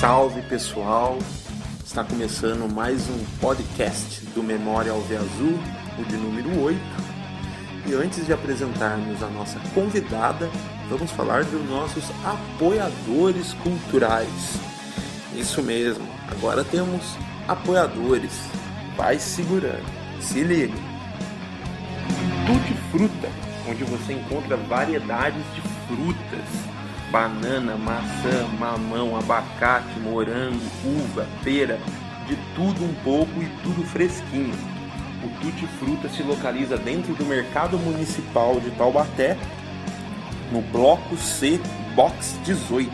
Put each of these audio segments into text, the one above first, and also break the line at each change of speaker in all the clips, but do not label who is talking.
Salve pessoal! Está começando mais um podcast do Memória Alve Azul, o de número 8. E antes de apresentarmos a nossa convidada, vamos falar dos nossos apoiadores culturais. Isso mesmo, agora temos apoiadores. Vai segurando, se liga. Tutti Fruta, onde você encontra variedades de frutas banana, maçã, mamão, abacate, morango, uva, pera, de tudo um pouco e tudo fresquinho. O Tutti Fruta se localiza dentro do Mercado Municipal de Taubaté, no Bloco C, Box 18.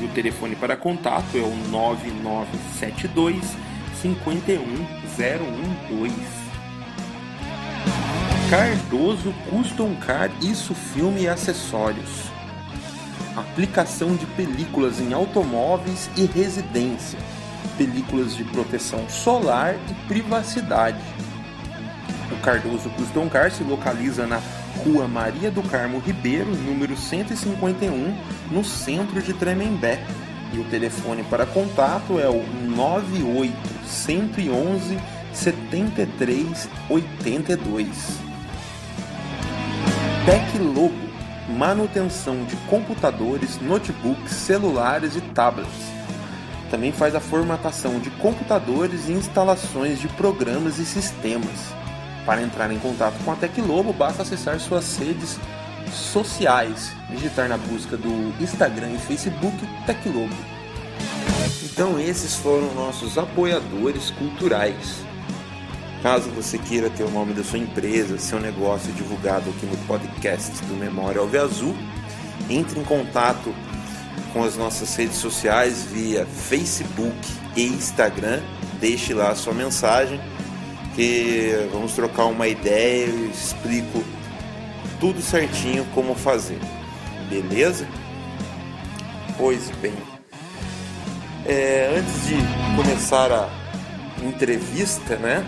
E o telefone para contato é o 9972 51012. Cardoso Custom Car, isso filme e acessórios aplicação de películas em automóveis e residência, películas de proteção solar e privacidade. O Cardoso Custom Car se localiza na Rua Maria do Carmo Ribeiro, número 151, no centro de Tremembé. E o telefone para contato é o 98 111 73 82. Tec Lobo manutenção de computadores, notebooks, celulares e tablets. Também faz a formatação de computadores e instalações de programas e sistemas. Para entrar em contato com a Teclobo, basta acessar suas redes sociais, digitar na busca do Instagram e Facebook Teclobo. Então esses foram nossos apoiadores culturais. Caso você queira ter o nome da sua empresa, seu negócio divulgado aqui no podcast do Memória Alve Azul, entre em contato com as nossas redes sociais via Facebook e Instagram. Deixe lá a sua mensagem que vamos trocar uma ideia e explico tudo certinho como fazer. Beleza? Pois bem. É, antes de começar a entrevista, né?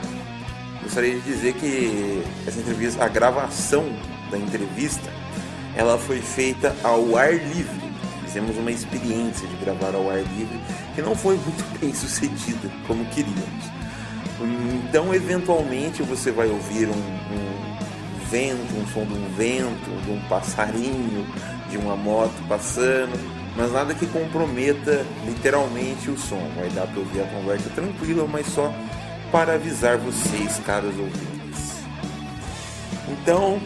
Gostaria de dizer que essa entrevista, a gravação da entrevista, ela foi feita ao ar livre. Fizemos uma experiência de gravar ao ar livre que não foi muito bem sucedida como queríamos. Então, eventualmente, você vai ouvir um, um vento, um som de um vento, de um passarinho, de uma moto passando, mas nada que comprometa literalmente o som. Vai dar para ouvir a conversa tranquila, mas só para avisar vocês, caros ouvintes. Então,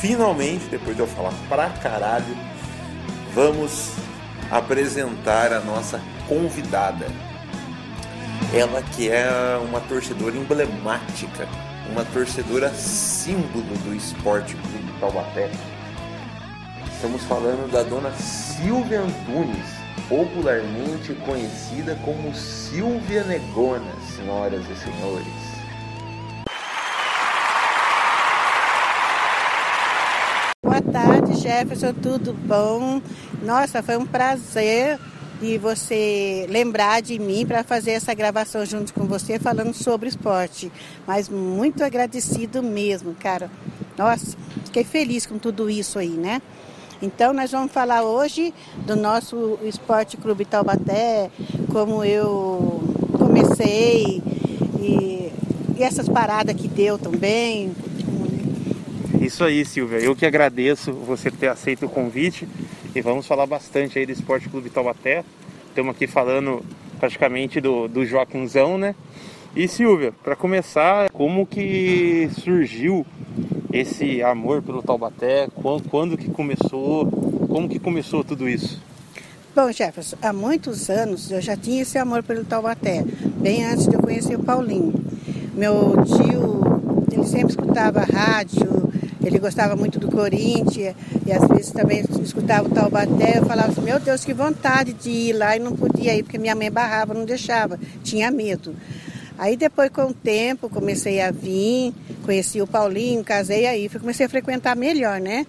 finalmente, depois de eu falar pra caralho, vamos apresentar a nossa convidada. Ela que é uma torcedora emblemática, uma torcedora símbolo do esporte clube Taubaté. Estamos falando da dona Silvia Antunes, popularmente conhecida como Silvia Negona, senhoras e senhores.
Boa tarde, Jefferson, tudo bom? Nossa, foi um prazer de você lembrar de mim para fazer essa gravação junto com você falando sobre esporte. Mas muito agradecido mesmo, cara. Nossa, fiquei feliz com tudo isso aí, né? Então nós vamos falar hoje do nosso Esporte Clube Taubaté, como eu comecei e, e essas paradas que deu também.
Isso aí, Silvia. Eu que agradeço você ter aceito o convite e vamos falar bastante aí do Esporte Clube Taubaté. Estamos aqui falando praticamente do, do Joaquimzão, né? E Silvia, para começar, como que surgiu esse amor pelo Taubaté? Quando, quando que começou? Como que começou tudo isso?
Bom, Jefferson, há muitos anos eu já tinha esse amor pelo Taubaté, bem antes de eu conhecer o Paulinho. Meu tio, ele sempre escutava rádio, ele gostava muito do Corinthians e às vezes também escutava o Taubaté. Eu falava assim: Meu Deus, que vontade de ir lá e não podia ir porque minha mãe barrava, não deixava, tinha medo. Aí depois, com o tempo, comecei a vir, conheci o Paulinho, casei aí, comecei a frequentar melhor, né?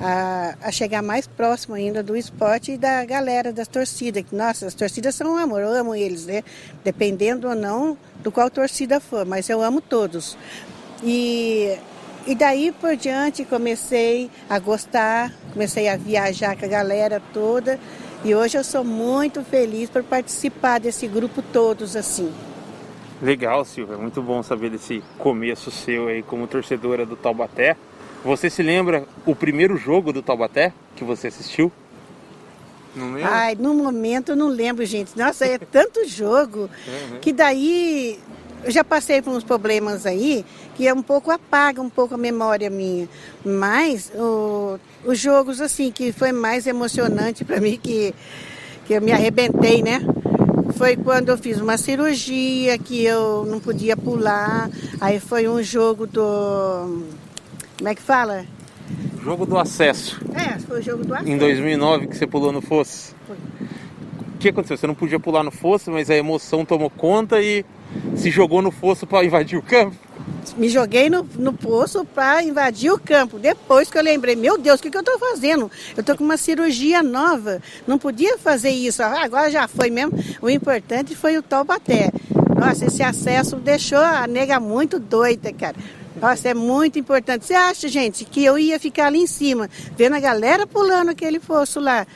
A, a, chegar mais próximo ainda do esporte e da galera das torcidas. Nossa, as torcidas são um amor, eu amo eles, né? Dependendo ou não do qual torcida for, mas eu amo todos. E E daí por diante comecei a gostar, comecei a viajar com a galera toda. E hoje eu sou muito feliz por participar desse grupo todos assim.
Legal, Silvia. Muito bom saber desse começo seu aí como torcedora do Taubaté. Você se lembra o primeiro jogo do Taubaté que você assistiu?
Não lembro? Ai, no momento eu não lembro, gente. Nossa, é tanto jogo uhum. que daí eu já passei por uns problemas aí que é um pouco apaga um pouco a memória minha. Mas o, os jogos assim que foi mais emocionante para mim que que eu me arrebentei, né? Foi quando eu fiz uma cirurgia que eu não podia pular. Aí foi um jogo do como é que fala?
Jogo do acesso.
É, foi o jogo do acesso.
Em 2009 que você pulou no fosso. Foi. O que aconteceu? Você não podia pular no fosso, mas a emoção tomou conta e se jogou no fosso para invadir o campo?
Me joguei no, no poço para invadir o campo. Depois que eu lembrei, meu Deus, o que, que eu estou fazendo? Eu estou com uma cirurgia nova. Não podia fazer isso. Ah, agora já foi mesmo. O importante foi o Taubaté. Nossa, esse acesso deixou a nega muito doida, cara. Nossa, é muito importante. Você acha, gente, que eu ia ficar ali em cima, vendo a galera pulando aquele poço lá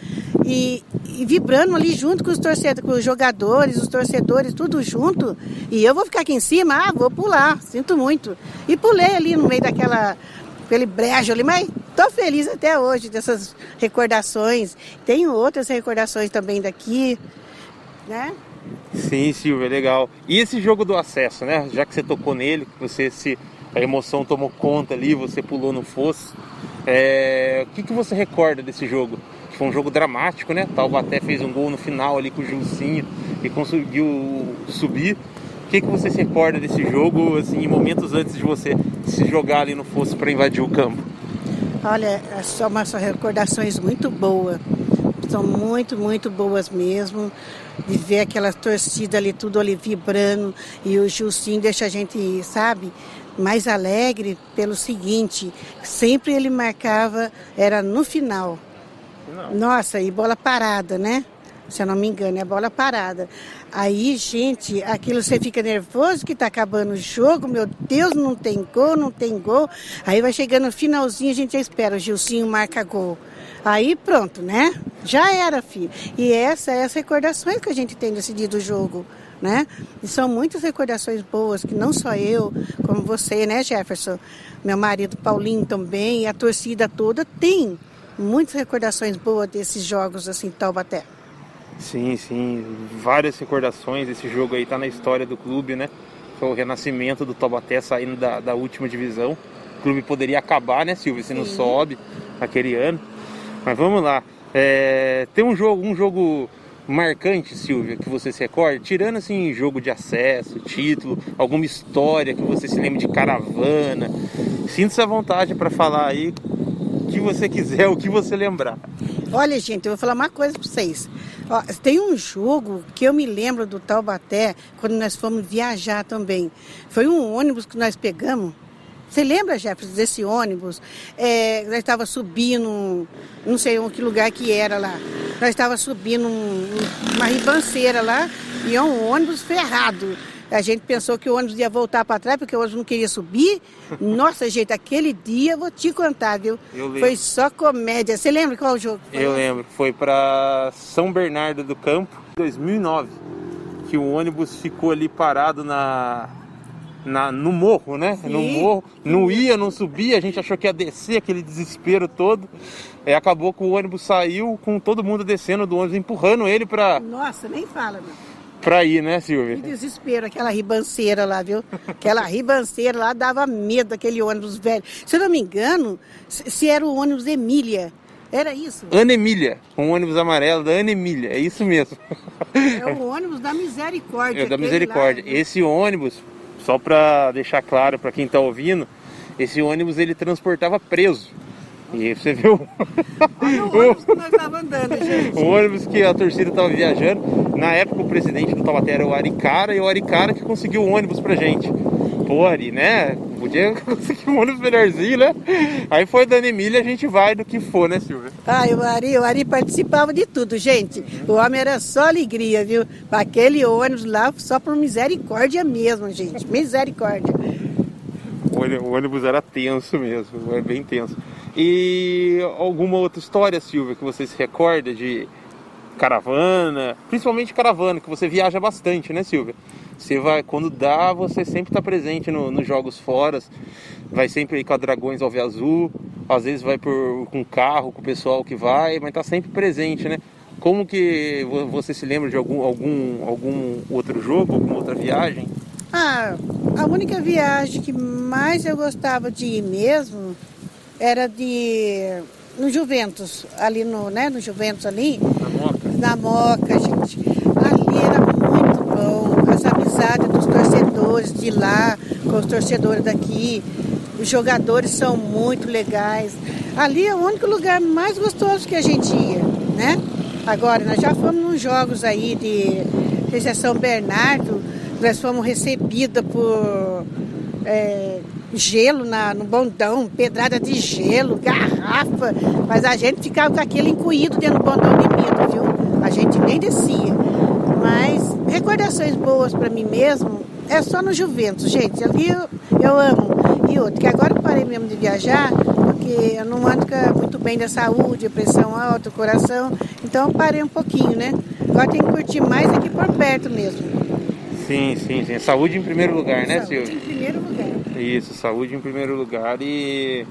e, e vibrando ali junto com os torcedores, com os jogadores, os torcedores, tudo junto. E eu vou ficar aqui em cima? Ah, vou pular, sinto muito. E pulei ali no meio daquela aquele brejo ali, mas tô feliz até hoje dessas recordações. Tenho outras recordações também daqui, né?
Sim, Silvia, legal. E esse jogo do acesso, né? Já que você tocou nele, você se a emoção tomou conta ali, você pulou no fosso. É... O que, que você recorda desse jogo? Foi um jogo dramático, né? Taubaté fez um gol no final ali com o Gilcinho e conseguiu subir. O que, que você se recorda desse jogo, assim, momentos antes de você se jogar ali no fosso para invadir o campo?
Olha, é são umas recordações muito boas. São muito, muito boas mesmo. De ver aquela torcida ali, tudo ali vibrando. E o Gilcinho deixa a gente, sabe, mais alegre pelo seguinte, sempre ele marcava, era no final. Não. Nossa, e bola parada, né? Se eu não me engano, é bola parada. Aí, gente, aquilo você fica nervoso que tá acabando o jogo, meu Deus, não tem gol, não tem gol. Aí vai chegando no finalzinho, a gente já espera, o Gilcinho marca gol. Aí pronto, né? Já era, filho. E essa é as recordações que a gente tem desse dia do jogo né? E são muitas recordações boas que não só eu, como você, né, Jefferson, meu marido Paulinho também, a torcida toda tem muitas recordações boas desses jogos assim, Taubaté.
Sim, sim, várias recordações. Esse jogo aí tá na história do clube, né? Foi o renascimento do Taubaté saindo da, da última divisão. O clube poderia acabar, né, Silvio, se sim. não sobe aquele ano. Mas vamos lá. É, tem um jogo, um jogo marcante, Silvia, que você se recorde? Tirando assim jogo de acesso, título, alguma história que você se lembre de caravana. Sinta-se à vontade para falar aí que você quiser, o que você lembrar.
Olha, gente, eu vou falar uma coisa para vocês. Ó, tem um jogo que eu me lembro do Taubaté, quando nós fomos viajar também. Foi um ônibus que nós pegamos você lembra, Jefferson, desse ônibus? É, nós estava subindo, não sei que lugar que era lá. Nós estava subindo um, uma ribanceira lá e é um ônibus ferrado. A gente pensou que o ônibus ia voltar para trás porque o ônibus não queria subir. Nossa, gente, aquele dia, vou te contar, viu? Foi só comédia. Você lembra qual o jogo?
Foi? Eu lembro. Foi para São Bernardo do Campo, 2009, que o ônibus ficou ali parado na na, no morro, né? Sim. No morro, não ia, não subia, a gente achou que ia descer aquele desespero todo. É, acabou que o ônibus saiu com todo mundo descendo do ônibus, empurrando ele pra.
Nossa, nem fala, meu.
Pra ir, né, Silvia?
Que desespero, aquela ribanceira lá, viu? Aquela ribanceira lá dava medo, aquele ônibus velho. Se eu não me engano, se era o ônibus Emília. Era isso?
Ana Emília, um ônibus amarelo da Ana Emília, é isso mesmo.
É o ônibus da Misericórdia.
É da Misericórdia. Lá. Esse ônibus só para deixar claro para quem está ouvindo, esse ônibus ele transportava preso. E você viu
Olha o ônibus que nós estávamos andando, gente.
o ônibus que a torcida estava viajando. Na época o presidente do Taubaté era o Aricara e o Aricara que conseguiu o ônibus pra gente. Pô, Ari, né? Podia conseguir um ônibus melhorzinho, né? Aí foi da Emília, a gente vai do que for, né, Silvia?
Ah, o Ari, o Ari participava de tudo, gente. O homem era só alegria, viu? Aquele ônibus lá, só por misericórdia mesmo, gente. Misericórdia.
O ônibus era tenso mesmo, era bem tenso. E alguma outra história, Silvia, que você se recorda de caravana, principalmente caravana, que você viaja bastante, né, Silvia? Você vai, quando dá, você sempre está presente no, nos jogos fora, vai sempre ir com a Dragões Alve Azul, às vezes vai por, com carro, com o pessoal que vai, mas está sempre presente, né? Como que você se lembra de algum, algum, algum outro jogo, alguma outra viagem?
Ah, a única viagem que mais eu gostava de ir mesmo era de no Juventus, ali no, né, no Juventus ali.
Na Moca?
Na Moca, gente. Ali era muito bom. As amizades dos torcedores de lá, com os torcedores daqui. Os jogadores são muito legais. Ali é o único lugar mais gostoso que a gente ia, né? Agora, nós já fomos nos jogos aí de, São Bernardo, nós fomos recebidos por é, gelo na, no bondão, pedrada de gelo, garrafa, mas a gente ficava com aquele encoído dentro do bondão de medo, viu? A gente nem descia. Mas recordações boas para mim mesmo é só no Juventus, gente. Ali eu, eu amo. E outro, que agora eu parei mesmo de viajar, porque eu não ando muito bem da saúde, pressão alta, coração. Então eu parei um pouquinho, né? Agora tem que curtir mais aqui por perto mesmo.
Sim, sim, sim. Saúde em primeiro lugar, né,
Silvio? Saúde em primeiro lugar.
Isso, saúde em primeiro lugar e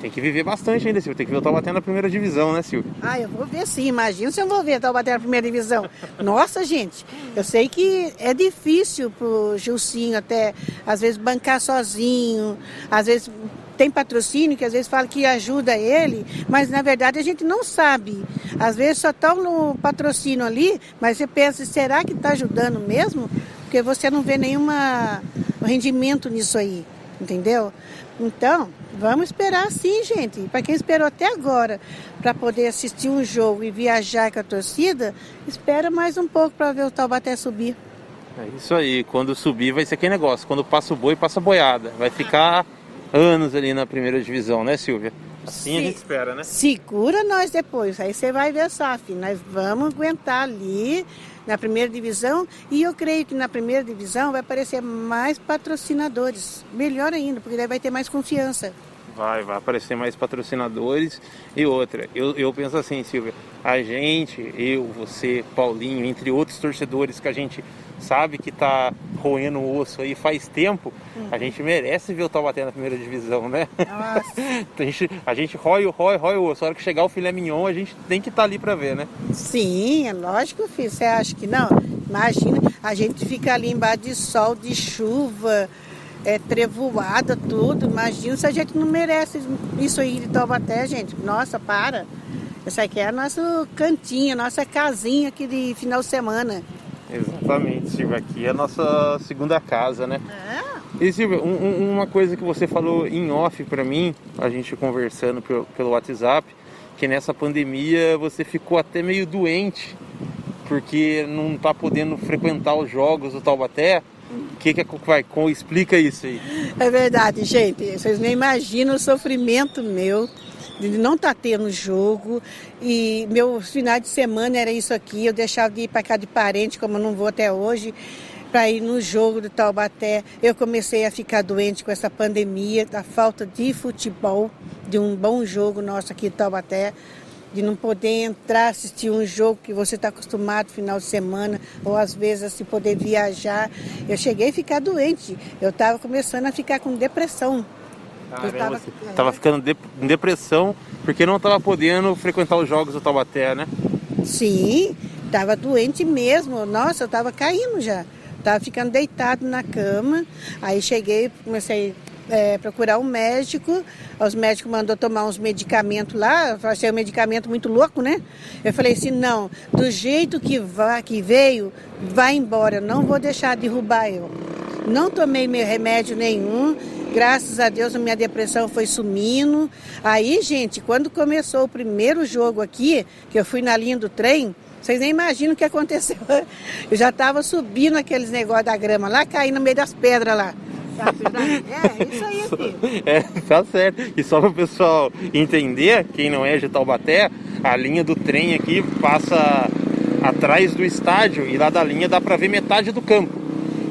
tem que viver bastante ainda, Silvio. Tem que ver o Taubaté na primeira divisão, né, Silvio?
Ah, eu vou ver sim. Imagina se eu vou ver o Taubaté na primeira divisão. Nossa, gente, eu sei que é difícil pro Gilcinho até, às vezes, bancar sozinho. Às vezes tem patrocínio que às vezes fala que ajuda ele, mas na verdade a gente não sabe. Às vezes só está no patrocínio ali, mas você pensa, será que está ajudando mesmo? porque você não vê nenhum rendimento nisso aí, entendeu? Então, vamos esperar sim, gente. Para quem esperou até agora para poder assistir um jogo e viajar com a torcida, espera mais um pouco para ver o Taubaté subir.
É isso aí, quando subir vai ser aquele negócio, quando passa o boi, passa a boiada. Vai ficar anos ali na primeira divisão, né, Silvia? Assim Se, a gente espera, né?
Segura nós depois, aí você vai ver só, filho. Nós vamos aguentar ali na primeira divisão e eu creio que na primeira divisão vai aparecer mais patrocinadores. Melhor ainda, porque daí vai ter mais confiança.
Vai, vai aparecer mais patrocinadores e outra. Eu, eu penso assim, Silvia, a gente, eu, você, Paulinho, entre outros torcedores que a gente sabe que está roendo o osso aí faz tempo, uhum. a gente merece ver o Taubaté na primeira divisão, né? A, gente, a gente rói, rói, rói o osso. A hora que chegar o filé mignon, a gente tem que estar tá ali para ver, né?
Sim, é lógico, filho. Você acha que não? Imagina, a gente fica ali embaixo de sol, de chuva, é, trevoada, tudo. Imagina se a gente não merece isso aí de Taubaté, gente. Nossa, para. Essa aqui é a nossa cantinha, nossa casinha aqui de final de semana.
Exatamente, Silvia. Aqui é a nossa segunda casa, né? É. E Silvia, um, um, uma coisa que você falou em off para mim, a gente conversando pelo, pelo WhatsApp, que nessa pandemia você ficou até meio doente, porque não tá podendo frequentar os jogos do Taubaté. O que, que vai com? Explica isso aí.
É verdade, gente. Vocês nem imaginam o sofrimento meu de não estar tá tendo jogo. E meu final de semana era isso aqui, eu deixava de ir para cá de parente, como eu não vou até hoje, para ir no jogo do Taubaté. Eu comecei a ficar doente com essa pandemia, da falta de futebol, de um bom jogo nosso aqui do Taubaté de não poder entrar, assistir um jogo que você está acostumado final de semana, ou às vezes assim, poder viajar. Eu cheguei a ficar doente, eu estava começando a ficar com depressão.
Caramba, você tava ficando de, em depressão porque não estava podendo frequentar os jogos do Taubaté, né?
Sim, estava doente mesmo. Nossa, eu estava caindo já. Tava ficando deitado na cama. Aí cheguei, comecei a é, procurar um médico. Os médicos mandou tomar uns medicamentos lá. Eu achei um medicamento muito louco, né? Eu falei assim, não, do jeito que, vai, que veio, vai embora. Não vou deixar derrubar eu. Não tomei meu remédio nenhum. Graças a Deus a minha depressão foi sumindo. Aí, gente, quando começou o primeiro jogo aqui, que eu fui na linha do trem, vocês nem imaginam o que aconteceu. Eu já estava subindo aqueles negócios da grama lá, caindo no meio das pedras lá. É, isso aí, filho.
É, tá certo. E só para o pessoal entender, quem não é de Taubaté, a linha do trem aqui passa atrás do estádio e lá da linha dá para ver metade do campo.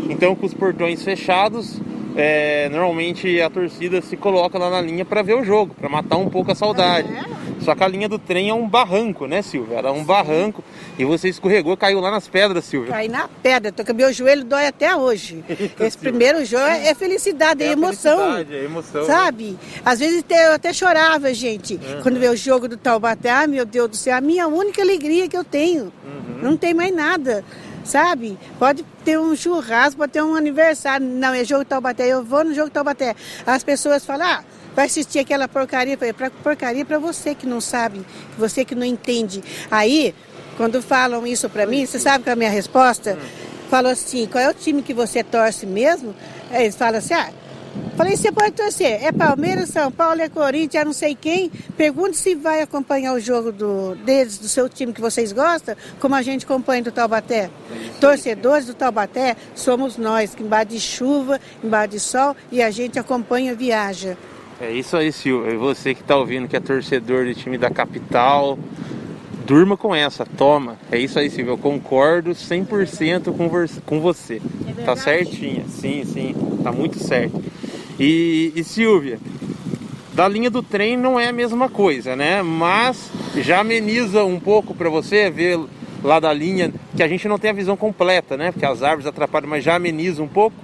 Então, com os portões fechados, é, normalmente a torcida se coloca lá na linha para ver o jogo, para matar um pouco a saudade. É. Só que a linha do trem é um barranco, né, Silvia? Era um Sim. barranco e você escorregou, caiu lá nas pedras, Silvia.
Caí na pedra, tô com meu joelho dói até hoje. Esse primeiro jogo é felicidade, é, é emoção. É emoção. Né? Sabe? Às vezes eu até chorava, gente, uhum. quando vê o jogo do Taubaté. Ah, meu Deus do céu, a minha única alegria que eu tenho. Uhum. Não tem mais nada sabe? Pode ter um churrasco, pode ter um aniversário. Não, é jogo Taubaté, eu vou no jogo Taubaté. As pessoas falam, ah, vai assistir aquela porcaria, pra, porcaria para você que não sabe, você que não entende. Aí, quando falam isso para mim, você sabe qual é a minha resposta? Falou assim, qual é o time que você torce mesmo? Aí eles falam assim, ah, Falei, você pode torcer. É Palmeiras, São Paulo, é Corinthians, é não sei quem. Pergunte se vai acompanhar o jogo do, deles, do seu time que vocês gostam, como a gente acompanha do Taubaté. Torcedores do Taubaté somos nós, que embaixo de chuva, embaixo de sol, e a gente acompanha, viaja.
É isso aí, Silvio. Você que está ouvindo, que é torcedor do time da capital, durma com essa, toma. É isso aí, Silvio. Eu concordo 100% com, com você. É tá certinha, sim, sim. Tá muito certo. E, e Silvia, da linha do trem não é a mesma coisa, né? Mas já ameniza um pouco para você ver lá da linha que a gente não tem a visão completa, né? Porque as árvores atrapalham, mas já ameniza um pouco.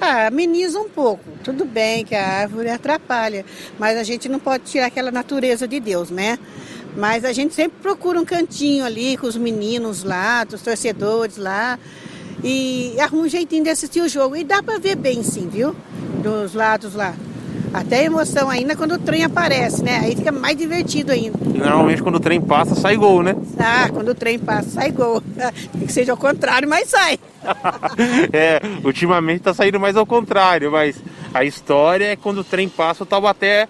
Ah, ameniza um pouco. Tudo bem que a árvore atrapalha, mas a gente não pode tirar aquela natureza de Deus, né? Mas a gente sempre procura um cantinho ali com os meninos lá, os torcedores lá, e arruma um jeitinho de assistir o jogo. E dá para ver bem sim, viu? dos lados lá. Até emoção ainda quando o trem aparece, né? Aí fica mais divertido ainda.
E normalmente quando o trem passa, sai gol, né?
Ah, quando o trem passa, sai gol. Tem que seja ao contrário, mas sai.
é, ultimamente tá saindo mais ao contrário, mas a história é quando o trem passa, o Taubaté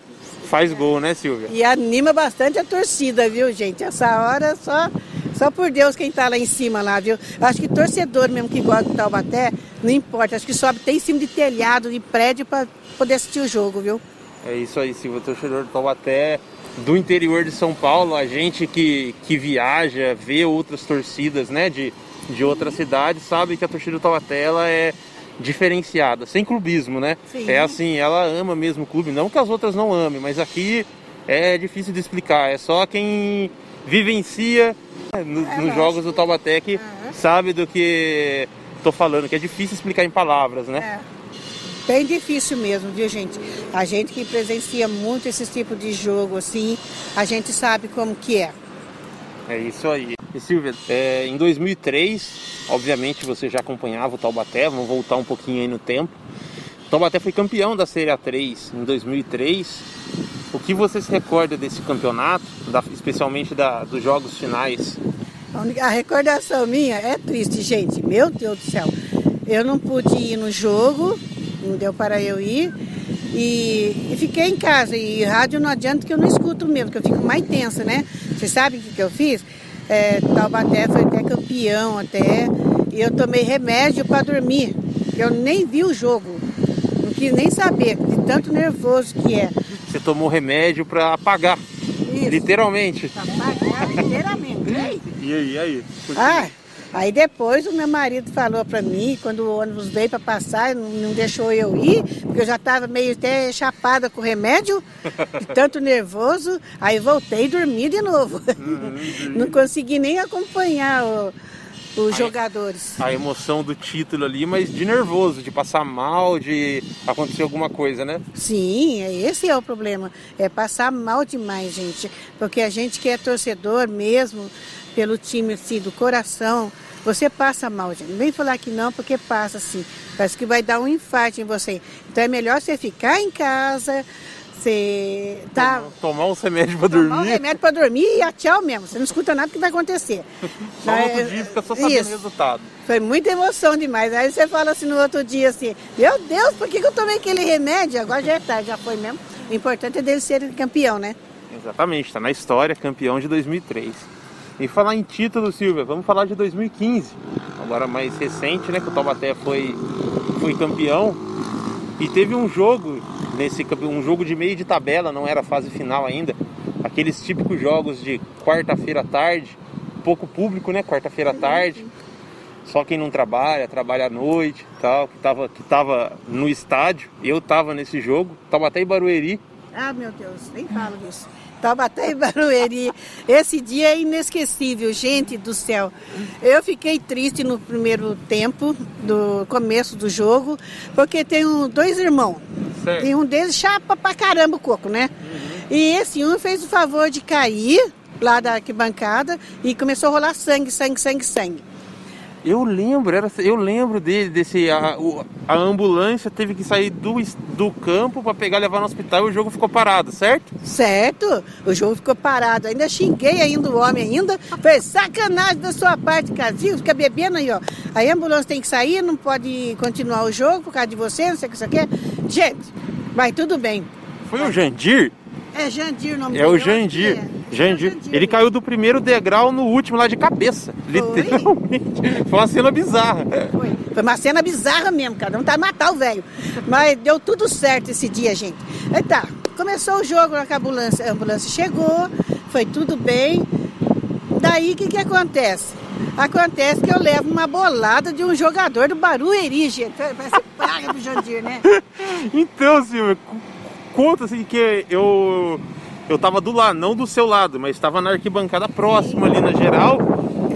faz gol, né, Silvia?
E anima bastante a torcida, viu, gente? Essa hora só só por Deus quem tá lá em cima lá, viu? Acho que torcedor mesmo que gosta do Taubaté, não importa. Acho que sobe tem em cima de telhado, de prédio para poder assistir o jogo, viu?
É isso aí, Silvio. Torcedor do Taubaté, do interior de São Paulo, a gente que, que viaja, vê outras torcidas, né, de, de outras cidades, sabe que a torcida do Taubaté, ela é diferenciada, sem clubismo, né? Sim. É assim, ela ama mesmo o clube, não que as outras não amem, mas aqui é difícil de explicar, é só quem vivencia no, é nos jogos do Taubaté que uhum. sabe do que estou falando, que é difícil explicar em palavras, né?
É. Bem difícil mesmo, viu gente? A gente que presencia muito esse tipo de jogo assim, a gente sabe como que é.
É isso aí. E Silvia, é, em 2003, obviamente você já acompanhava o Taubaté, vamos voltar um pouquinho aí no tempo. Taubaté foi campeão da Série A3 em 2003 o que você se recorda desse campeonato, da, especialmente da, dos jogos finais?
A recordação minha é triste, gente. Meu Deus do céu. Eu não pude ir no jogo, não deu para eu ir. E, e fiquei em casa. E rádio não adianta que eu não escuto mesmo, que eu fico mais tensa, né? Você sabe o que, que eu fiz? É, Taubaté foi até campeão até. E eu tomei remédio para dormir. Eu nem vi o jogo. Quis nem saber, de tanto nervoso que é.
Você tomou remédio para apagar. Isso. Literalmente.
Pra apagar, literalmente. E aí?
E aí, aí?
Ah, aí depois o meu marido falou para mim, quando o ônibus veio para passar, não, não, deixou eu ir, porque eu já estava meio até chapada com o remédio, de tanto nervoso. Aí voltei e dormi de novo. Uhum, não consegui nem acompanhar o os a, jogadores.
A emoção do título ali, mas de nervoso, de passar mal, de acontecer alguma coisa, né?
Sim, é, esse é o problema. É passar mal demais, gente. Porque a gente que é torcedor mesmo, pelo time assim, do coração, você passa mal, gente. Não vem falar que não, porque passa assim. Parece que vai dar um infarto em você. Então é melhor você ficar em casa, você tá.
Tomar, um remédio pra dormir.
Tomar um remédio pra dormir e a tchau mesmo. Você não escuta nada que vai acontecer.
só no outro dia fica só sabendo o resultado.
Foi muita emoção demais. Aí você fala assim no outro dia assim, meu Deus, por que, que eu tomei aquele remédio? Agora já é tarde, já foi mesmo. O importante é dele ser campeão, né?
Exatamente, tá na história, campeão de 2003. E falar em título, Silvia, vamos falar de 2015. Agora mais recente, né? Que o Taubaté foi, foi campeão. E teve um jogo nesse um jogo de meio de tabela, não era fase final ainda. Aqueles típicos jogos de quarta-feira à tarde, pouco público, né? Quarta-feira à tarde. só quem não trabalha, trabalha à noite e tal, que tava, que tava no estádio. Eu tava nesse jogo, Taubaté e Barueri.
Ah, meu Deus, nem falo disso. Taubaté e Barueri. Esse dia é inesquecível, gente do céu. Eu fiquei triste no primeiro tempo, do começo do jogo, porque tenho dois irmãos. Certo. E um deles chapa pra caramba o coco, né? Uhum. E esse um fez o favor de cair lá da arquibancada e começou a rolar sangue, sangue, sangue, sangue.
Eu lembro, era, eu lembro dele, desse. A, a ambulância teve que sair do, do campo para pegar levar no hospital e o jogo ficou parado, certo?
Certo, o jogo ficou parado. Ainda xinguei ainda o homem ainda. Foi sacanagem da sua parte, Casinho, fica bebendo aí, ó. Aí a ambulância tem que sair, não pode continuar o jogo por causa de você, não sei o que você quer. Gente, vai tudo bem.
Foi o Jandir?
É Jandir o nome
É o Jandir. É. Jandir. Ele caiu do primeiro degrau no último lá de cabeça. Foi? Literalmente. Foi uma cena bizarra.
Foi. Foi uma cena bizarra mesmo, cara. Não tá matar o velho. Mas deu tudo certo esse dia, gente. Aí tá. Começou o jogo na ambulância. A ambulância chegou, foi tudo bem. Daí o que, que acontece? Acontece que eu levo uma bolada de um jogador do Barueri, gente. Parece praga do Jandir, né?
então, Silvia, conta assim que eu eu tava do lado, não do seu lado, mas estava na arquibancada próxima ali na geral.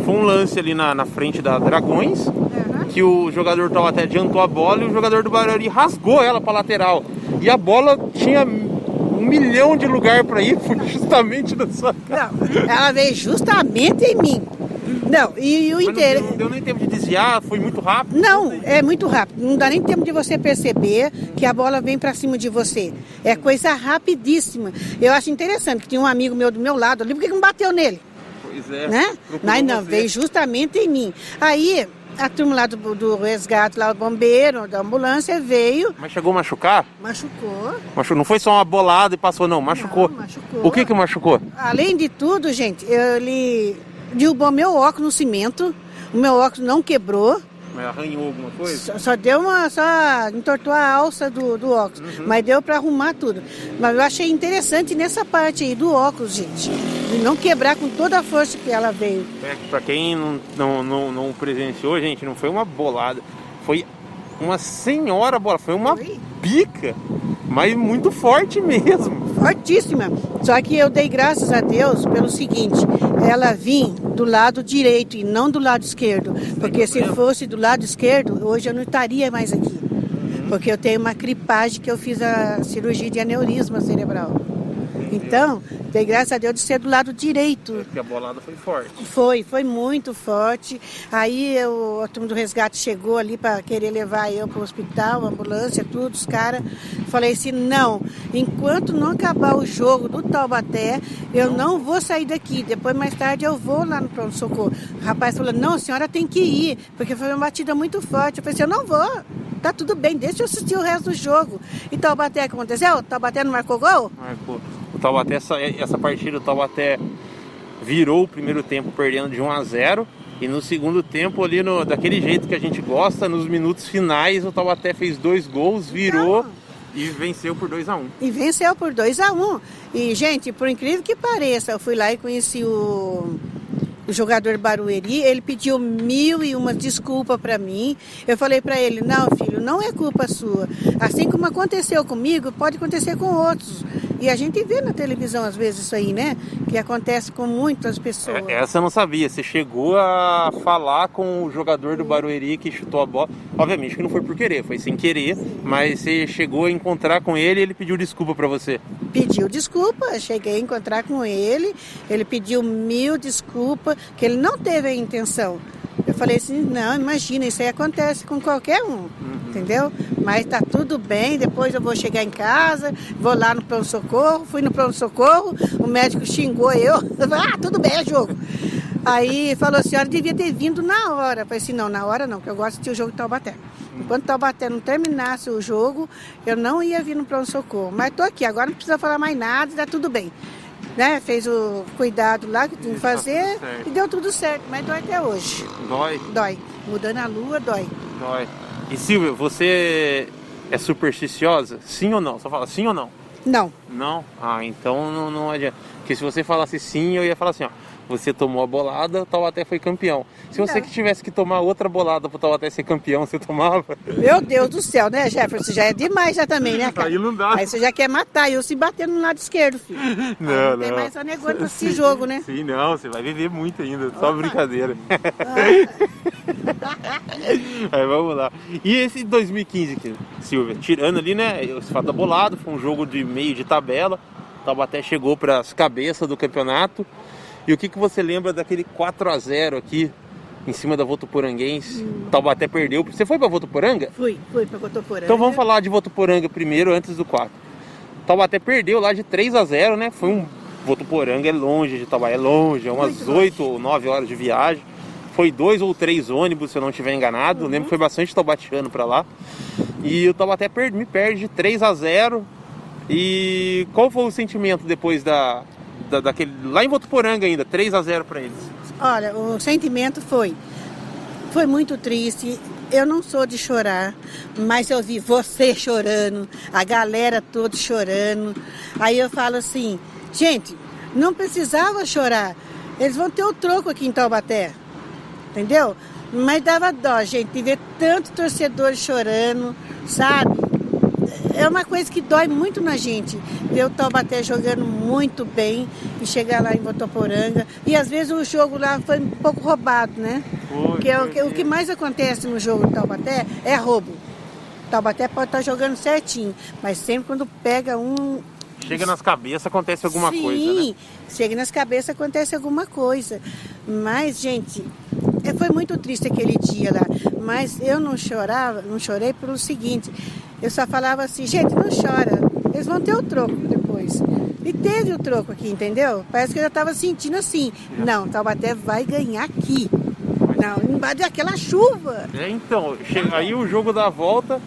Foi um lance ali na, na frente da Dragões, uhum. que o jogador tava até adiantou a bola e o jogador do Barueri rasgou ela para lateral. E a bola tinha um milhão de lugar para ir, foi justamente na sua
cara. Não, ela veio justamente em mim. Não, e o interesse.
Não, não, deu nem tempo de desviar, foi muito rápido.
Não, é muito rápido. Não dá nem tempo de você perceber que a bola vem para cima de você. É coisa rapidíssima. Eu acho interessante que tinha um amigo meu do meu lado ali, por que não bateu nele?
Pois é.
Né? Mas não, veio justamente em mim. Aí a turma lá do, do resgate, lá o bombeiro, da ambulância veio.
Mas chegou a machucar?
Machucou.
Machucou. Não foi só uma bolada e passou, não. Machucou. Não, machucou. O que que machucou?
Além de tudo, gente, ele derrubou meu óculos no cimento, o meu óculos não quebrou.
Mas arranhou alguma coisa?
Só, só deu uma. Só entortou a alça do, do óculos. Uhum. Mas deu para arrumar tudo. Mas eu achei interessante nessa parte aí do óculos, gente. E não quebrar com toda a força que ela veio.
É, para quem não, não, não, não, presenciou, gente, não foi uma bolada. Foi uma senhora bola. Foi uma foi? pica. Mas muito forte mesmo.
Fortíssima. Só que eu dei graças a Deus pelo seguinte: ela vinha do lado direito e não do lado esquerdo. Porque se fosse do lado esquerdo, hoje eu não estaria mais aqui. Porque eu tenho uma cripagem que eu fiz a cirurgia de aneurisma cerebral. Então, dei graças a Deus de ser do lado direito.
Porque a bolada foi forte.
Foi, foi muito forte. Aí eu, o turma do resgate chegou ali para querer levar eu para o hospital, ambulância, tudo, os caras. Falei assim, não, enquanto não acabar o jogo do Taubaté, eu não vou sair daqui. Depois, mais tarde, eu vou lá no pronto-socorro. O rapaz falou, não, a senhora tem que ir, porque foi uma batida muito forte. Eu falei assim, eu não vou. Tá tudo bem, deixa eu assistir o resto do jogo. E Taubaté aconteceu? Taubaté não marcou gol?
Marcou. Taubaté, essa, essa partida, o Taubaté virou o primeiro tempo perdendo de 1 a 0 e no segundo tempo, ali no, daquele jeito que a gente gosta, nos minutos finais, o Taubaté fez dois gols, virou Não. e venceu por 2 a 1
E venceu por 2 a 1 E, gente, por incrível que pareça, eu fui lá e conheci o o jogador Barueri, ele pediu mil e uma desculpa para mim. Eu falei para ele: não, filho, não é culpa sua. Assim como aconteceu comigo, pode acontecer com outros. E a gente vê na televisão às vezes isso aí, né? Que acontece com muitas pessoas.
É, essa eu não sabia. Você chegou a falar com o jogador do Barueri que chutou a bola. Obviamente que não foi por querer, foi sem querer. Mas você chegou a encontrar com ele e ele pediu desculpa para você.
Pediu desculpa, cheguei a encontrar com ele. Ele pediu mil desculpas, que ele não teve a intenção. Eu falei assim, não, imagina, isso aí acontece com qualquer um, uhum. Entendeu? Mas tá tudo bem, depois eu vou chegar em casa, vou lá no pronto-socorro, fui no pronto-socorro, o médico xingou eu, ah, tudo bem, é jogo. Aí falou, a senhora devia ter vindo na hora. Eu falei assim, não, na hora não, porque eu gosto de assistir o jogo de Taubaté. Enquanto Taubaté não terminasse o jogo, eu não ia vir no pronto-socorro. Mas tô aqui, agora não precisa falar mais nada, tá tudo bem né? Fez o cuidado lá que tinha que fazer tá e deu tudo certo, mas dói até hoje.
Dói?
Dói. Mudando a lua, dói.
Dói. E Silvia, você é supersticiosa? Sim ou não? Só fala sim ou não?
Não.
Não? Ah, então não, não adianta. Porque se você falasse sim, eu ia falar assim, ó. Você tomou a bolada, o Taubaté foi campeão. Se você
Não.
que tivesse que tomar outra bolada pro Taubaté ser campeão, você tomava?
Meu Deus do céu, né, Jefferson? Já é demais já também, né, cara?
Aí não dá.
Aí você já quer matar eu se bater no lado esquerdo, filho.
Não,
tem
não.
mais só negócio pra esse jogo, né?
Sim, não, você vai viver muito ainda, só brincadeira. Aí vamos lá. E esse 2015 aqui, Silvia, tirando ali, né, esse fato da bolada, foi um jogo de meio de tabela, o Taubaté chegou para as cabeças do campeonato. E o que, que você lembra daquele 4 a 0 aqui em cima da Votuporanguense? O Taubaté perdeu. Você foi para Votuporanga?
Fui, fui pra Cotoporanga.
Então vamos falar de Votuporanga primeiro, antes do 4. Taubaté perdeu lá de 3 a 0 né? Foi um. Votuporanga é longe de Taubaté, é longe, é umas
Muito longe.
8 ou 9 horas de viagem. Foi dois ou três ônibus, se eu não estiver enganado. Lembro que foi bastante taubatiano para lá. E o Taubaté per- me perde de 3 a 0 E qual foi o sentimento depois da, da- daquele. Lá em Votuporanga ainda, 3 a 0 para eles.
Olha, o sentimento foi. Foi muito triste. Eu não sou de chorar, mas eu vi você chorando, a galera toda chorando. Aí eu falo assim, gente, não precisava chorar. Eles vão ter o troco aqui em Taubaté. Entendeu? Mas dava dó, gente, de ver tanto torcedor chorando, sabe? É uma coisa que dói muito na gente, ver o Taubaté jogando muito bem e chegar lá em Votoporanga. E às vezes o jogo lá foi um pouco roubado, né?
Foi,
é o que, o que mais acontece no jogo do Taubaté é roubo. O Taubaté pode estar jogando certinho, mas sempre quando pega um.
Chega nas cabeças, acontece alguma
Sim,
coisa, né?
chega nas cabeças, acontece alguma coisa. Mas, gente, é, foi muito triste aquele dia lá. Mas eu não chorava, não chorei pelo seguinte. Eu só falava assim, gente, não chora. Eles vão ter o troco depois. E teve o troco aqui, entendeu? Parece que eu já estava sentindo assim. Não, Taubaté vai ganhar aqui. Não, embaixo daquela chuva.
É, então, che- aí o jogo da volta,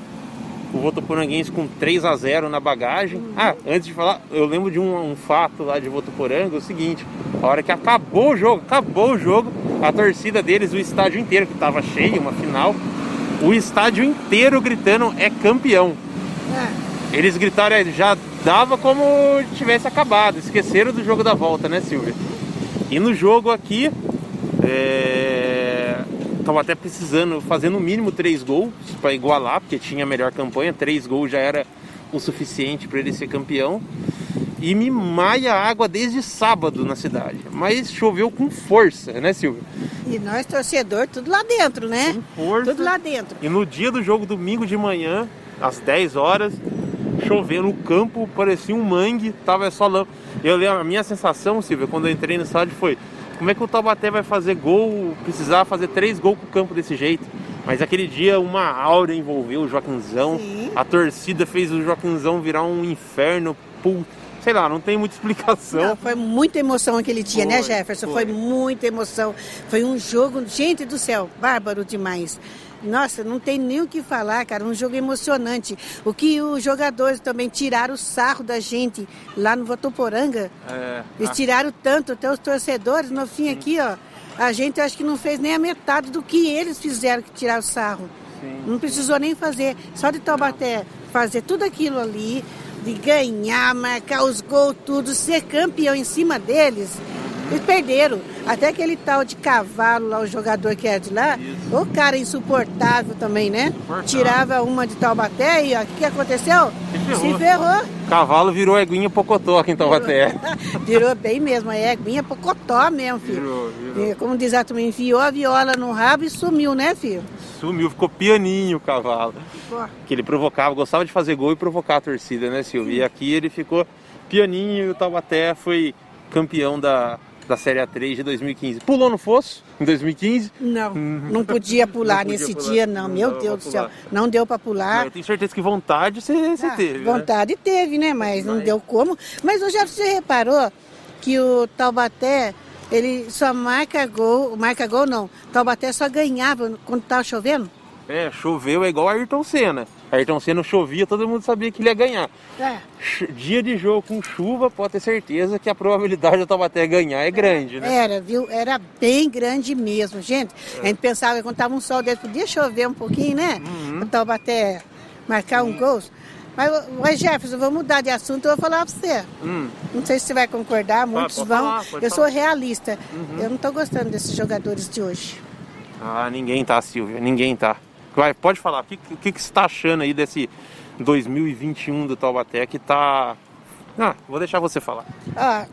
o Votuporanguense com 3 a 0 na bagagem. Ah, antes de falar, eu lembro de um, um fato lá de Votuporanga, o seguinte, a hora que acabou o jogo, acabou o jogo, a torcida deles, o estádio inteiro, que estava cheio, uma final, o estádio inteiro gritando é campeão.
É.
Eles gritaram, é, já dava como tivesse acabado, esqueceram do jogo da volta, né, Silvia? E no jogo aqui, é... tava até precisando fazer no mínimo três gols para igualar, porque tinha a melhor campanha, três gols já era o suficiente para ele ser campeão. E me maia água desde sábado na cidade, mas choveu com força, né, Silvia?
E nós, torcedor, tudo lá dentro, né?
Com força.
Tudo lá dentro.
E no dia do jogo, domingo de manhã, às 10 horas, chovendo no campo, parecia um mangue, tava só lama. Eu lembro, a minha sensação, Silvia, quando eu entrei no estádio foi: como é que o Taubaté vai fazer gol, precisar fazer três gols com o campo desse jeito? Mas aquele dia uma aura envolveu o Joaquinzão,
Sim.
a torcida fez o Joaquinzão virar um inferno, pul- sei lá, não tem muita explicação.
Não, foi muita emoção aquele dia, né,
Foi,
Jefferson?
foi.
Foi. muita emoção. Foi um jogo, gente do céu, bárbaro demais. Nossa, não tem nem o que falar, cara. Um jogo emocionante. O que os jogadores também tiraram o sarro da gente lá no Votoporanga.
É,
Eles
ah,
tiraram tanto, até os torcedores, no fim aqui, ó. A gente acho que não fez nem a metade do que eles fizeram que tiraram o sarro.
sim.
Não precisou nem fazer. Só de Taubaté fazer tudo aquilo ali, de ganhar, marcar os gols, tudo, ser campeão em cima deles. Eles perderam. Até aquele tal de cavalo lá, o jogador que é de lá, o cara insuportável também, né?
Insuportável.
Tirava uma de Taubaté e o que aconteceu?
Se ferrou.
Se ferrou.
Cavalo virou eguinha pocotó aqui em Taubaté.
Virou bem mesmo, é aguinha pocotó mesmo, filho.
Virou, virou.
E, Como diz a turma, enfiou a viola no rabo e sumiu, né, filho?
Sumiu, ficou pianinho o cavalo.
Pô.
Que ele provocava, gostava de fazer gol e provocar a torcida, né, Silvio? E aqui ele ficou pianinho e o Taubaté foi campeão da, da Série A3 de 2015. Pulou no fosso em 2015.
Não, não podia pular
Não podia
nesse
pular,
dia, não.
não
Meu Deus do céu. Não deu pra pular.
Eu tenho certeza que vontade você, você
Ah,
teve. né?
vontade teve, né? Mas não deu como. Mas o Jefferson, você reparou que o Taubaté, ele só marca gol, marca gol não. Taubaté só ganhava quando tava chovendo.
É, choveu é igual Ayrton Senna. Ayrton Senna chovia, todo mundo sabia que ele ia ganhar.
É.
Dia de jogo com chuva, pode ter certeza que a probabilidade do Taubaté ganhar é grande, né?
Era, viu? Era bem grande mesmo, gente. A gente pensava que quando tava um sol desse, podia chover um pouquinho, né?
Uhum.
O Taubaté marcar um gol. Mas, mas Jefferson, vou mudar de assunto, eu vou falar pra você.
Hum.
Não sei se você vai concordar, muitos
pode
vão.
falar,
eu
falar.
sou realista.
Uhum.
Eu não tô gostando desses jogadores de hoje.
Ah, ninguém tá, Silvia, ninguém tá. Vai, pode falar, o que, o que, que você tá achando aí desse 2021 do Taubaté que tá. Ah, vou deixar você falar.
Ó,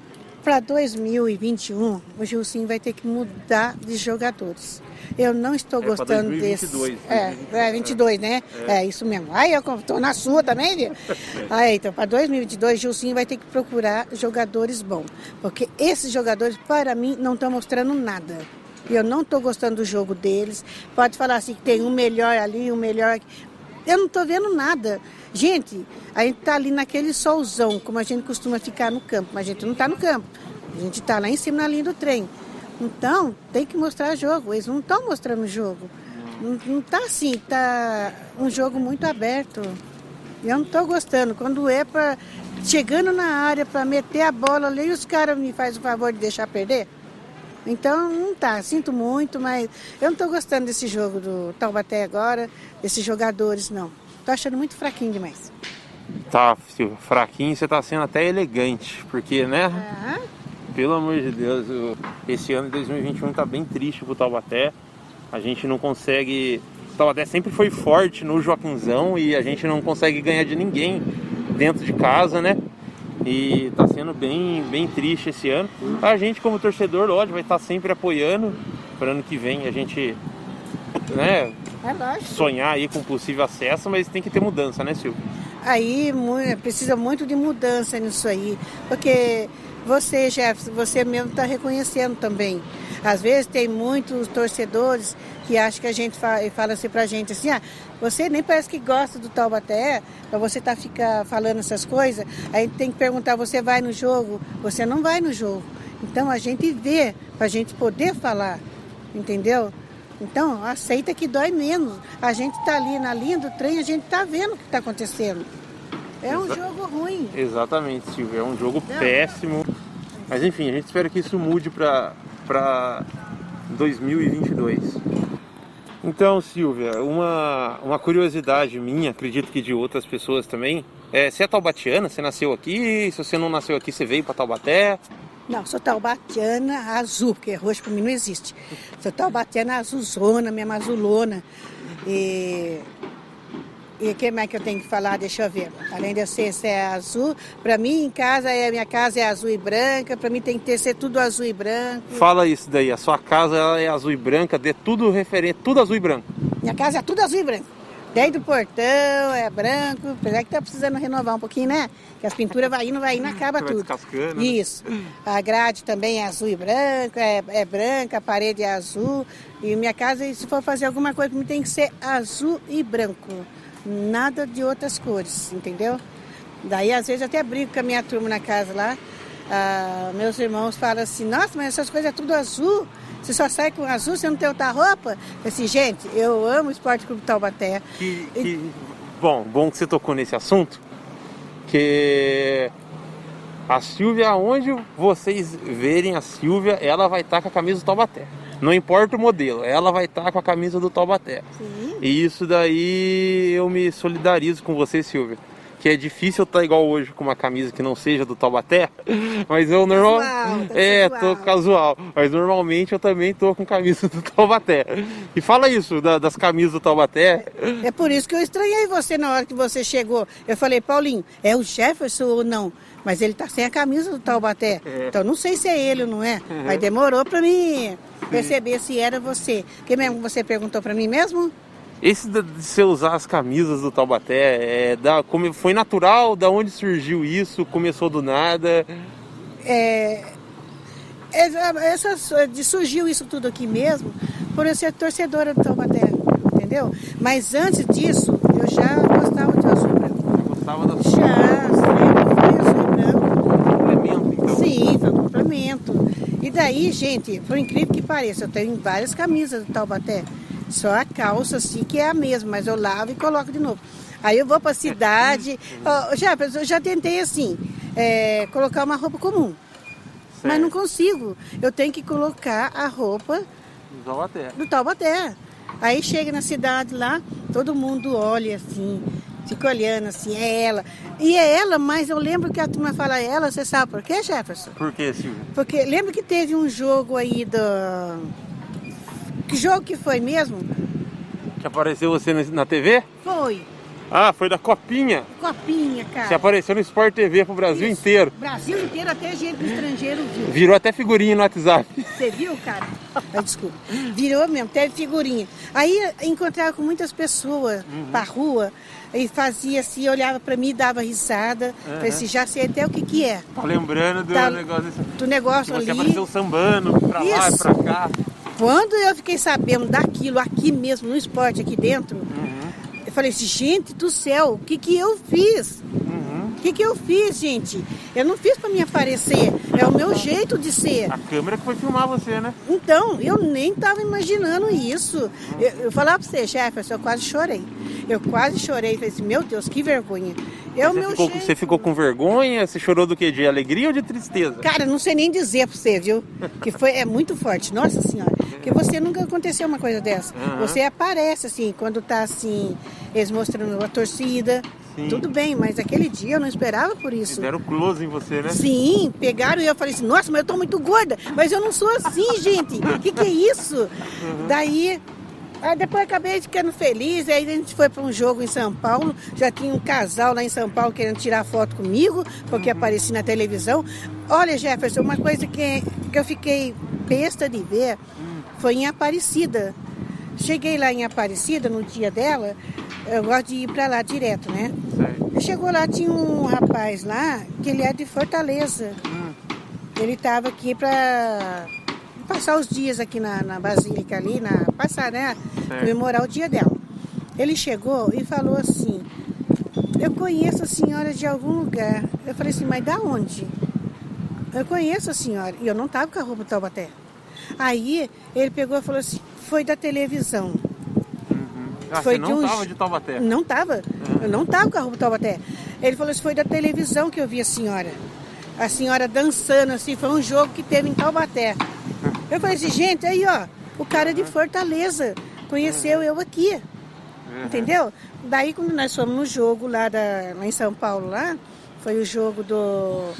para 2021, o Gilcinho vai ter que mudar de jogadores. Eu não estou
É,
gostando
2022,
desses. É, é 22, né? É. isso mesmo. Aí eu tô na sua também, viu? Aí, então, para 2022, Gilcinho vai ter que procurar jogadores bons. Porque esses jogadores, para mim, não estão mostrando nada. E eu não estou gostando do jogo deles. Pode falar assim que tem um melhor ali, um melhor aqui. Eu não estou vendo nada. Gente, a gente está ali naquele solzão, como a gente costuma ficar no campo, mas a gente não está no campo. A gente está lá em cima na linha do trem. Então, tem que mostrar jogo. Eles não estão mostrando jogo. Não, não tá assim, tá um jogo muito aberto. Eu não estou gostando. Quando é para chegando na área para meter a bola ali, os caras me fazem o favor de deixar perder. Então não tá, sinto muito, mas eu não estou gostando desse jogo do Taubaté agora, desses jogadores, não. Tô achando muito fraquinho demais.
Tá, fraquinho, você tá sendo até elegante, porque, né?
Ah,
Pelo amor de Deus, esse ano de 2021 tá bem triste pro Taubaté. A gente não consegue. O Taubaté sempre foi forte no Joaquinzão e a gente não consegue ganhar de ninguém dentro de casa, né? E tá sendo bem, bem triste esse ano. A gente, como torcedor, lógico, vai estar sempre apoiando para ano que vem a gente né,
é
sonhar aí com possível acesso, mas tem que ter mudança, né, Silvio?
Aí precisa muito de mudança nisso aí, porque você, Jefferson, você mesmo está reconhecendo também. Às vezes tem muitos torcedores que acham que a gente fala, fala assim pra gente assim, ah, você nem parece que gosta do Taubaté, para você tá ficar falando essas coisas, aí tem que perguntar, você vai no jogo? Você não vai no jogo. Então a gente vê para a gente poder falar, entendeu? Então, aceita que dói menos. A gente está ali na linha do trem, a gente está vendo o que está acontecendo. É um
Exa-
jogo ruim.
Exatamente, Silvio. É um jogo
Não.
péssimo. Mas enfim, a gente espera que isso mude para para 2022. Então, Silvia, uma, uma curiosidade minha, acredito que de outras pessoas também. É, você é taubatiana? Você nasceu aqui? Se você não nasceu aqui, você veio para Taubaté?
Não, sou taubatiana azul, porque roxo para mim não existe. Sou taubatiana azulzona, mesmo azulona. E e o que mais que eu tenho que falar? Deixa eu ver. Além de eu ser, ser azul, para mim em casa, é, minha casa é azul e branca, para mim tem que ter ser tudo azul e branco.
Fala isso daí, a sua casa é azul e branca, dê tudo referente, tudo azul e branco.
Minha casa é tudo azul e branco. Desde o portão é branco, apesar que tá precisando renovar um pouquinho, né? Que as pinturas vai indo, vai indo, acaba
Vai
tudo.
descascando, né?
Isso. A grade também é azul e branco, é, é branca, a parede é azul. E minha casa, se for fazer alguma coisa, tem que ser azul e branco. Nada de outras cores, entendeu? Daí, às vezes, eu até brigo com a minha turma na casa lá. Ah, meus irmãos falam assim, nossa, mas essas coisas é tudo azul. Você só sai com azul, você não tem outra roupa? Assim, gente, eu amo o Esporte Clube Taubaté.
Que, que- bom, bom que você tocou nesse assunto, que a Silvia, onde vocês verem a Silvia, ela vai estar com a camisa do Taubaté. Não importa o modelo, ela vai estar com a camisa do Taubaté.
Sim.
E isso daí eu me solidarizo com você, Silvia. Que é difícil estar igual hoje com uma camisa que não seja do Taubaté, mas eu normal
Casual, tá
é,
casual.
tô casual, mas normalmente eu também tô com camisa do Taubaté. E fala isso da- das camisas do Taubaté.
É por isso que eu estranhei você na hora que você chegou. Eu falei, Paulinho, é o Jefferson ou não? Mas ele tá sem a camisa do Taubaté.
É.
Então não sei se é ele ou não é. Mas demorou pra mim perceber se era você. Que mesmo você perguntou pra mim mesmo?
Esse da- de você usar as camisas do Taubaté, é, da, como, foi natural? Da onde surgiu isso? Começou do nada?
É, essa, surgiu isso tudo aqui mesmo por eu ser torcedora do Taubaté, entendeu? Mas antes disso, eu já gostava de azul branco.
Gostava da
Já, sempre foi azul
então.
Sim, foi um complemento. E daí, gente, por incrível que pareça, eu tenho várias camisas do Taubaté. Só a calça, assim, que é a mesma, mas eu lavo e coloco de novo. Aí eu vou pra cidade. Ó, já, eu já tentei assim, é, colocar uma roupa comum. Mas
Certo.
não consigo. Eu tenho que colocar a roupa
Do Taubaté.
do Taubaté. Aí chega na cidade lá, todo mundo olha assim, Fico olhando assim, é ela. E é ela, mas eu lembro que a turma fala ela, você sabe por quê, Jefferson?
Por quê, Silvia?
Porque lembra que teve um jogo aí do. Que jogo que foi mesmo?
Que apareceu você na TV?
Foi.
Ah, foi da Copinha.
Copinha, cara.
Você apareceu no Sport TV pro Brasil
Isso.
inteiro.
Brasil inteiro, até gente do estrangeiro viu.
Virou até figurinha no WhatsApp.
Você viu, cara? Desculpa. Virou mesmo, teve figurinha. Aí encontrava com muitas pessoas
Uhum.
pra rua e fazia assim, olhava pra mim dava risada. Falei assim, já sei até o que que é.
Tá lembrando do
Tá-
negócio desse...
Do negócio
que você
ali.
apareceu sambando pra lá e
Isso.
pra cá.
Quando eu fiquei sabendo daquilo aqui mesmo, no esporte aqui dentro,
Uhum,
eu falei assim, gente do céu, o que que eu fiz?
Uhum.
O que que eu fiz, gente? Eu não fiz pra me aparecer, é o meu jeito de ser.
A câmera que foi filmar você, né?
Então, eu nem estava imaginando isso. Eu, eu falava pra você, Jefferson, eu quase chorei. Eu quase chorei. Falei assim, meu Deus, que vergonha. É o
você,
meu
ficou,
jeito.
você ficou com vergonha? Você chorou do quê? De alegria ou de tristeza?
Cara, não sei nem dizer pra você, viu? Que foi, é muito forte. Nossa Senhora. Porque você nunca aconteceu uma coisa dessa.
Aham.
Você aparece, assim, quando tá assim, eles mostrando a torcida.
Sim.
Tudo bem, mas aquele dia eu não esperava por isso.
Deram close em você, né?
Sim, pegaram e eu falei assim, nossa, mas eu tô muito gorda, mas eu não sou assim, gente. O que, que é isso? Daí, aí depois acabei ficando feliz, aí a gente foi para um jogo em São Paulo, já tinha um casal lá em São Paulo querendo tirar foto comigo, porque apareci na televisão. Olha, Jefferson, uma coisa que, que eu fiquei besta de ver foi em Aparecida. Cheguei lá em Aparecida no dia dela, eu gosto de ir para lá direto, né? Chegou lá, tinha um rapaz lá, que ele é de Fortaleza.
Hum,
Ele estava aqui para passar os dias aqui na, na Basílica ali, na, passar, né? Comemorar o dia dela. Ele chegou e falou assim, eu conheço a senhora de algum lugar. Eu falei assim, mas da onde? Eu conheço a senhora. E eu não estava com a roupa do Taubaté. Aí ele pegou e falou assim, foi da televisão.
uhum. Ah,
Foi
você não
de um
tava
j-
de Taubaté?
Não tava. Eu não tava com a roupa do Taubaté. Ele falou assim, foi da televisão que eu vi a senhora. A senhora dançando assim, foi um jogo que teve em Taubaté. Eu falei assim, gente, aí ó, o cara de Fortaleza conheceu eu aqui,
Uhum.
entendeu? Daí quando nós fomos no jogo lá, da, lá em São Paulo, lá, foi o jogo do.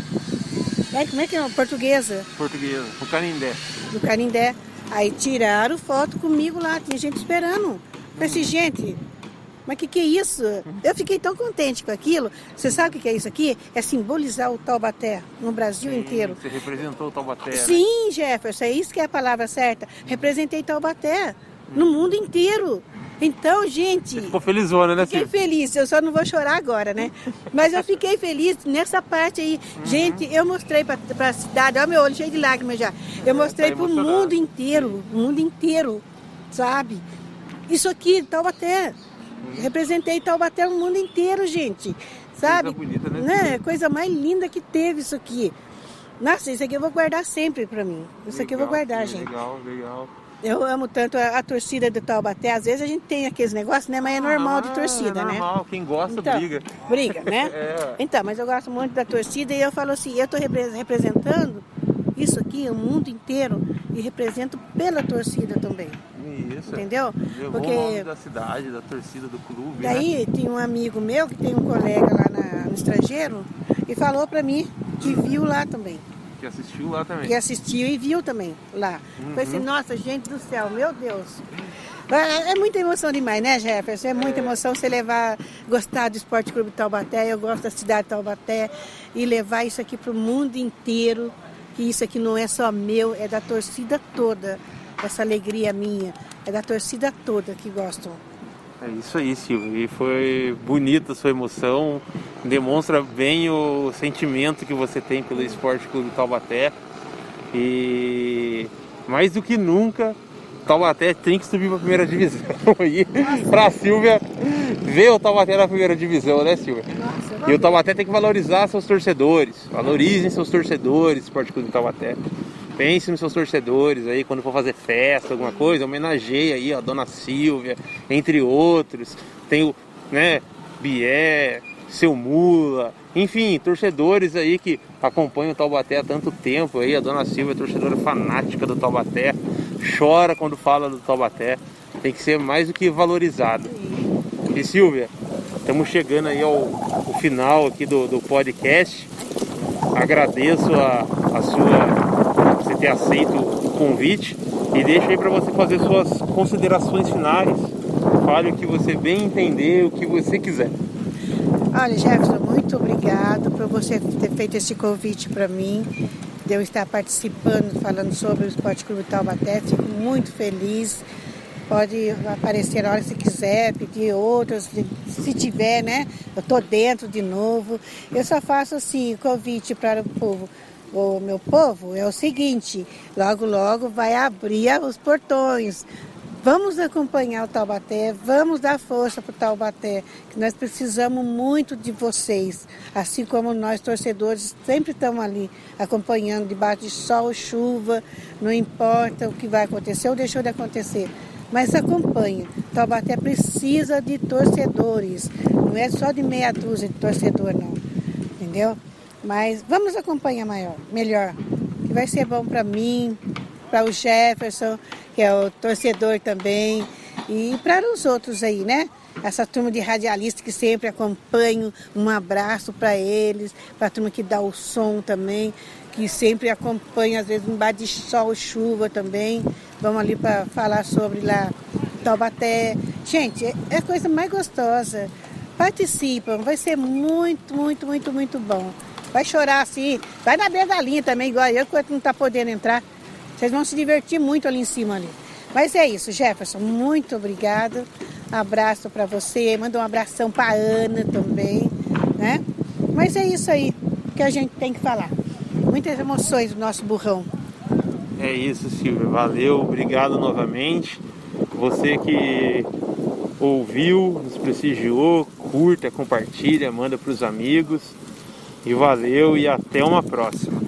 É, como é que é? Portuguesa,
Portuguesa, o Canindé.
do Canindé. Aí tiraram foto comigo lá, tinha gente esperando. Falei assim, gente, mas o que, que é isso? Eu fiquei tão contente com aquilo. Você sabe o que, que é isso aqui? É simbolizar o Taubaté no Brasil inteiro.
Você representou o Taubaté, né?
Sim, Jefferson, é isso que é a palavra certa. Representei Taubaté no mundo inteiro. Então, gente,
Ficou felizona, né,
fiquei feliz. Eu só não vou chorar agora, né? Mas eu fiquei feliz nessa parte aí. Gente, eu mostrei para a cidade, olha meu olho cheio de lágrimas já. Eu mostrei
tá
para o mundo inteiro, o mundo inteiro, sabe? Isso aqui, Taubaté. Representei Taubaté no mundo inteiro, gente. Sabe?
bonita, né,
né? Coisa mais linda que teve isso aqui. Nossa, isso aqui eu vou guardar sempre para mim. Isso aqui eu vou
Legal,
guardar, gente.
Legal, legal.
Eu amo tanto a, a torcida do Taubaté. Às vezes a gente tem aqueles negócios, né? Mas é normal de
Ah,
torcida,
é
né?
normal, quem gosta
Então,
briga.
Briga, né?
É.
Então, mas eu gosto muito da torcida e eu falo assim, eu estou representando isso aqui, o mundo inteiro, e represento pela torcida também.
Isso.
Entendeu?
Levou
Porque-
o nome da cidade, da torcida, do clube, né?
Daí tinha um amigo meu que tem um colega lá na- no estrangeiro e falou pra mim que viu lá também.
Que assistiu lá também.
Que assistiu e viu também lá. Falei assim, nossa, gente do céu, meu Deus. É, é muita emoção demais, né, Jefferson? É muita emoção você levar, gostar do Esporte Clube Taubaté, eu gosto da cidade de Taubaté, e levar isso aqui para o mundo inteiro, que isso aqui não é só meu, é da torcida toda. Essa alegria minha, é da torcida toda que gostam.
É isso aí, Silvio. E foi bonita a sua emoção. Demonstra bem o sentimento que você tem pelo Esporte Clube Taubaté. E mais do que nunca, Taubaté tem que subir para a primeira divisão aí. Para a Silvia ver o Taubaté na primeira divisão, né, Silvia?
Nossa,
E o Taubaté tem que valorizar seus torcedores. Valorizem seus torcedores, Esporte Clube Taubaté. Pense nos seus torcedores aí, quando for fazer festa, alguma coisa, homenageie aí a Dona Silvia, entre outros. Tem o, né, Bié, Seu Mula, enfim, torcedores aí que acompanham o Taubaté há tanto tempo aí. A Dona Silvia é torcedora fanática do Taubaté, chora quando fala do Taubaté. Tem que ser mais do que valorizado. E Silvia, Estamos chegando aí ao, ao final aqui do, do podcast. Agradeço a, a sua ter aceito o convite e deixo aí para você fazer suas considerações finais. Fale o que você bem entender, o que você quiser.
Olha, Jefferson, muito obrigado por você ter feito esse convite para mim, de eu estar participando, falando sobre o Esporte Clube Taubaté. Fico muito feliz. Pode aparecer a hora que quiser, pedir outros, se tiver, né? Eu estou dentro de novo. Eu só faço assim, convite para o povo o meu povo é o seguinte: logo, logo vai abrir os portões. Vamos acompanhar o Taubaté, vamos dar força para o Taubaté, que nós precisamos muito de vocês, assim como nós torcedores sempre estamos ali acompanhando debaixo de sol, chuva, não importa o que vai acontecer ou deixou de acontecer, mas acompanha. Taubaté precisa de torcedores, não é só de meia dúzia de torcedor não, entendeu? Mas vamos acompanhar maior, melhor, que vai ser bom para mim, para o Jefferson, que é o torcedor também, e para os outros aí, né? Essa turma de radialistas que sempre acompanho, um abraço para eles, para a turma que dá o som também, que sempre acompanha, às vezes um bar de sol, chuva também. Vamos ali para falar sobre lá Taubaté. Gente, é, é a coisa mais gostosa. Participam, vai ser muito, muito, muito, muito bom. Vai chorar assim. Vai na beira da linha também, igual eu, que não está podendo entrar. Vocês vão se divertir muito ali em cima ali. Mas é isso, Jefferson. Muito obrigado. Abraço para você. Manda um abração para Ana também, né? Mas é isso aí que a gente tem que falar. Muitas emoções do nosso burrão.
É isso, Silvia. Valeu, obrigado novamente. Você que ouviu, nos prestigiou, curta, compartilha, manda para os amigos. E valeu e até uma próxima.